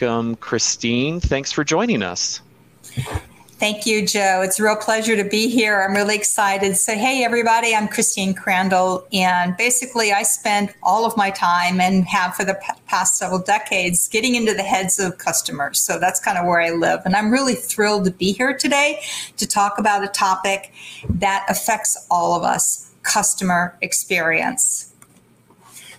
welcome Christine. Thanks for joining us. Thank you, Joe. It's a real pleasure to be here. I'm really excited. So, hey, everybody, I'm Christine Crandell. And basically, I spend all of my time and have for the past several decades getting into the heads of customers. So, that's kind of where I live. And I'm really thrilled to be here today to talk about a topic that affects all of us customer experience.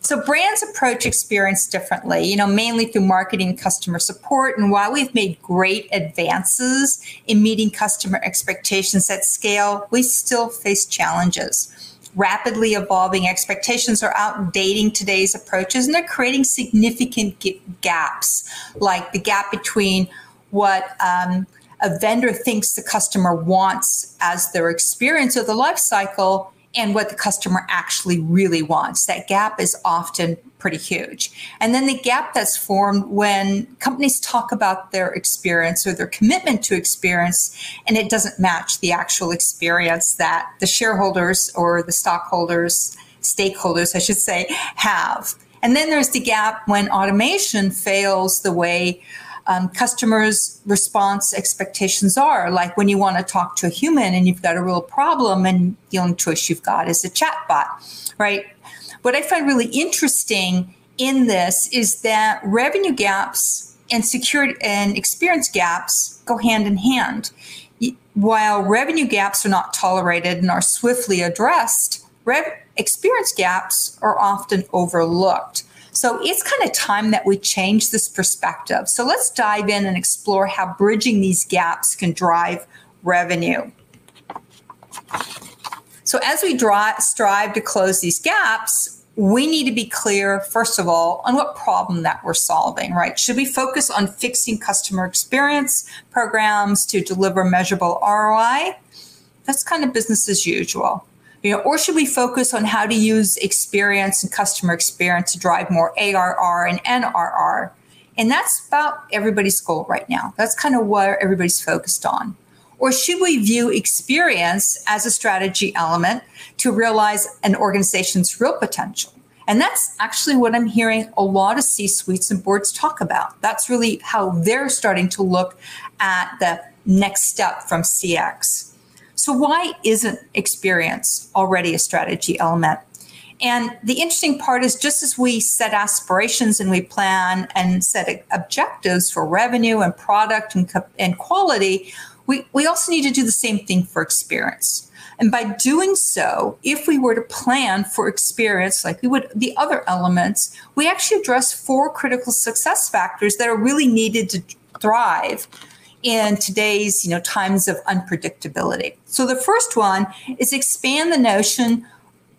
So brands approach experience differently, you know, mainly through marketing customer support. And while we've made great advances in meeting customer expectations at scale, we still face challenges. Rapidly evolving expectations are outdating today's approaches and they're creating significant gaps, like the gap between what um, a vendor thinks the customer wants as their experience of the life cycle and what the customer actually really wants. That gap is often pretty huge. And then the gap that's formed when companies talk about their experience or their commitment to experience, and it doesn't match the actual experience that the shareholders or the stockholders, stakeholders, I should say, have. And then there's the gap when automation fails the way um, customers' response expectations are. Like when you want to talk to a human and you've got a real problem, and the only choice you've got is a chatbot, right? What I find really interesting in this is that revenue gaps and security and experience gaps go hand in hand. While revenue gaps are not tolerated and are swiftly addressed, rev- experience gaps are often overlooked. So it's kind of time that we change this perspective. So let's dive in and explore how bridging these gaps can drive revenue. So as we draw, strive to close these gaps, we need to be clear, first of all, on what problem that we're solving, right? Should we focus on fixing customer experience programs to deliver measurable ROI? That's kind of business as usual. You know, or should we focus on how to use experience and customer experience to drive more ARR and NRR? And that's about everybody's goal right now. That's kind of what everybody's focused on. Or should we view experience as a strategy element to realize an organization's real potential? And that's actually what I'm hearing a lot of C suites and boards talk about. That's really how they're starting to look at the next step from CX. So, why isn't experience already a strategy element? And the interesting part is just as we set aspirations and we plan and set objectives for revenue and product and, and quality, we, we also need to do the same thing for experience. And by doing so, if we were to plan for experience like we would the other elements, we actually address four critical success factors that are really needed to thrive in today's you know times of unpredictability. So the first one is expand the notion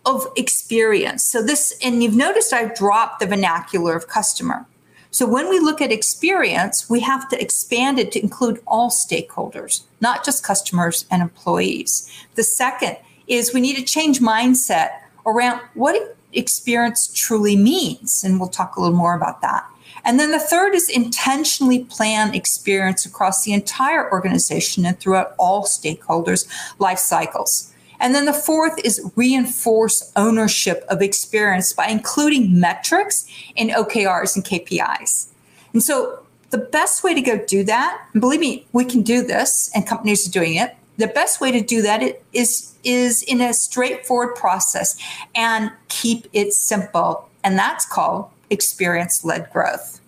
of experience. So this and you've noticed I've dropped the vernacular of customer. So when we look at experience, we have to expand it to include all stakeholders, not just customers and employees. The second is we need to change mindset around what experience truly means and we'll talk a little more about that. And then the third is intentionally plan experience across the entire organization and throughout all stakeholders' life cycles. And then the fourth is reinforce ownership of experience by including metrics in OKRs and KPIs. And so the best way to go do that, and believe me, we can do this and companies are doing it. The best way to do that is, is in a straightforward process and keep it simple. And that's called experience led growth.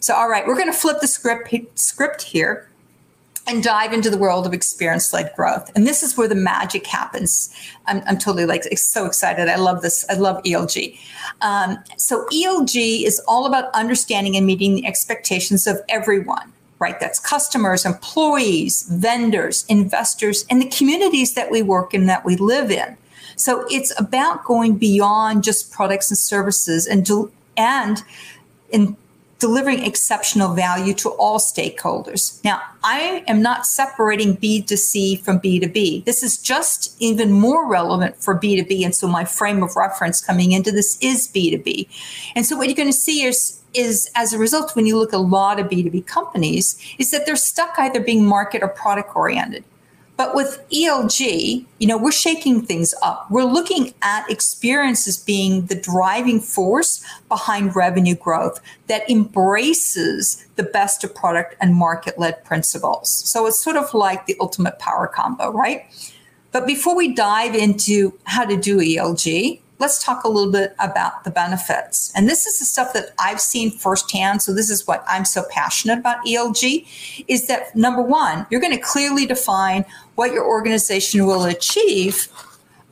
So, all right, we're going to flip the script, script here and dive into the world of experience led growth. And this is where the magic happens. I'm, I'm, totally like so excited. I love this. I love ELG. Um, so, ELG is all about understanding and meeting the expectations of everyone, right? That's customers, employees, vendors, investors, and the communities that we work in, that we live in. So it's about going beyond just products and services and and in delivering exceptional value to all stakeholders. Now, I am not separating B2C from B2B. This is just even more relevant for B2B. And so my frame of reference coming into this is B2B. And so what you're going to see is is as a result when you look at a lot of B2B companies is that they're stuck either being market or product oriented But with ELG, you know, we're shaking things up. We're looking at experiences being the driving force behind revenue growth that embraces the best of product and market led principles. So it's sort of like the ultimate power combo, right? But before we dive into how to do ELG, let's talk a little bit about the benefits. And this is the stuff that I've seen firsthand. So this is what I'm so passionate about ELG is that number one, you're going to clearly define what your organization will achieve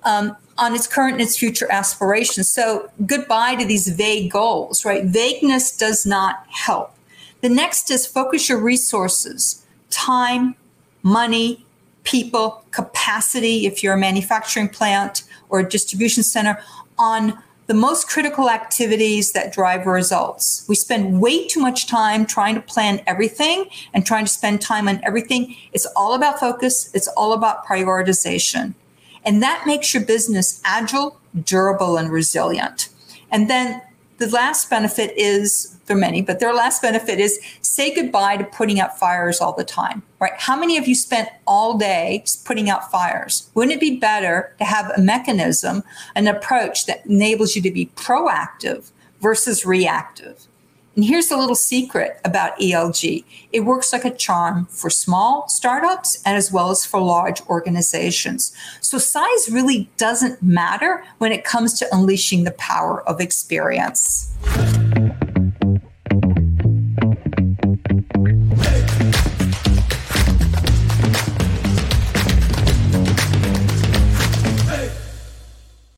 um, on its current and its future aspirations. So goodbye to these vague goals, right? Vagueness does not help. The next is focus your resources, time, money, people, capacity, if you're a manufacturing plant or distribution center, on the most critical activities that drive results. We spend way too much time trying to plan everything and trying to spend time on everything. It's all about focus, it's all about prioritization. And that makes your business agile, durable, and resilient. And then the last benefit is there are many, but their last benefit is say goodbye to putting out fires all the time, right? How many of you spent all day putting out fires? Wouldn't it be better to have a mechanism, an approach that enables you to be proactive versus reactive? And here's a little secret about ELG it works like a charm for small startups and as well as for large organizations. So, size really doesn't matter when it comes to unleashing the power of experience.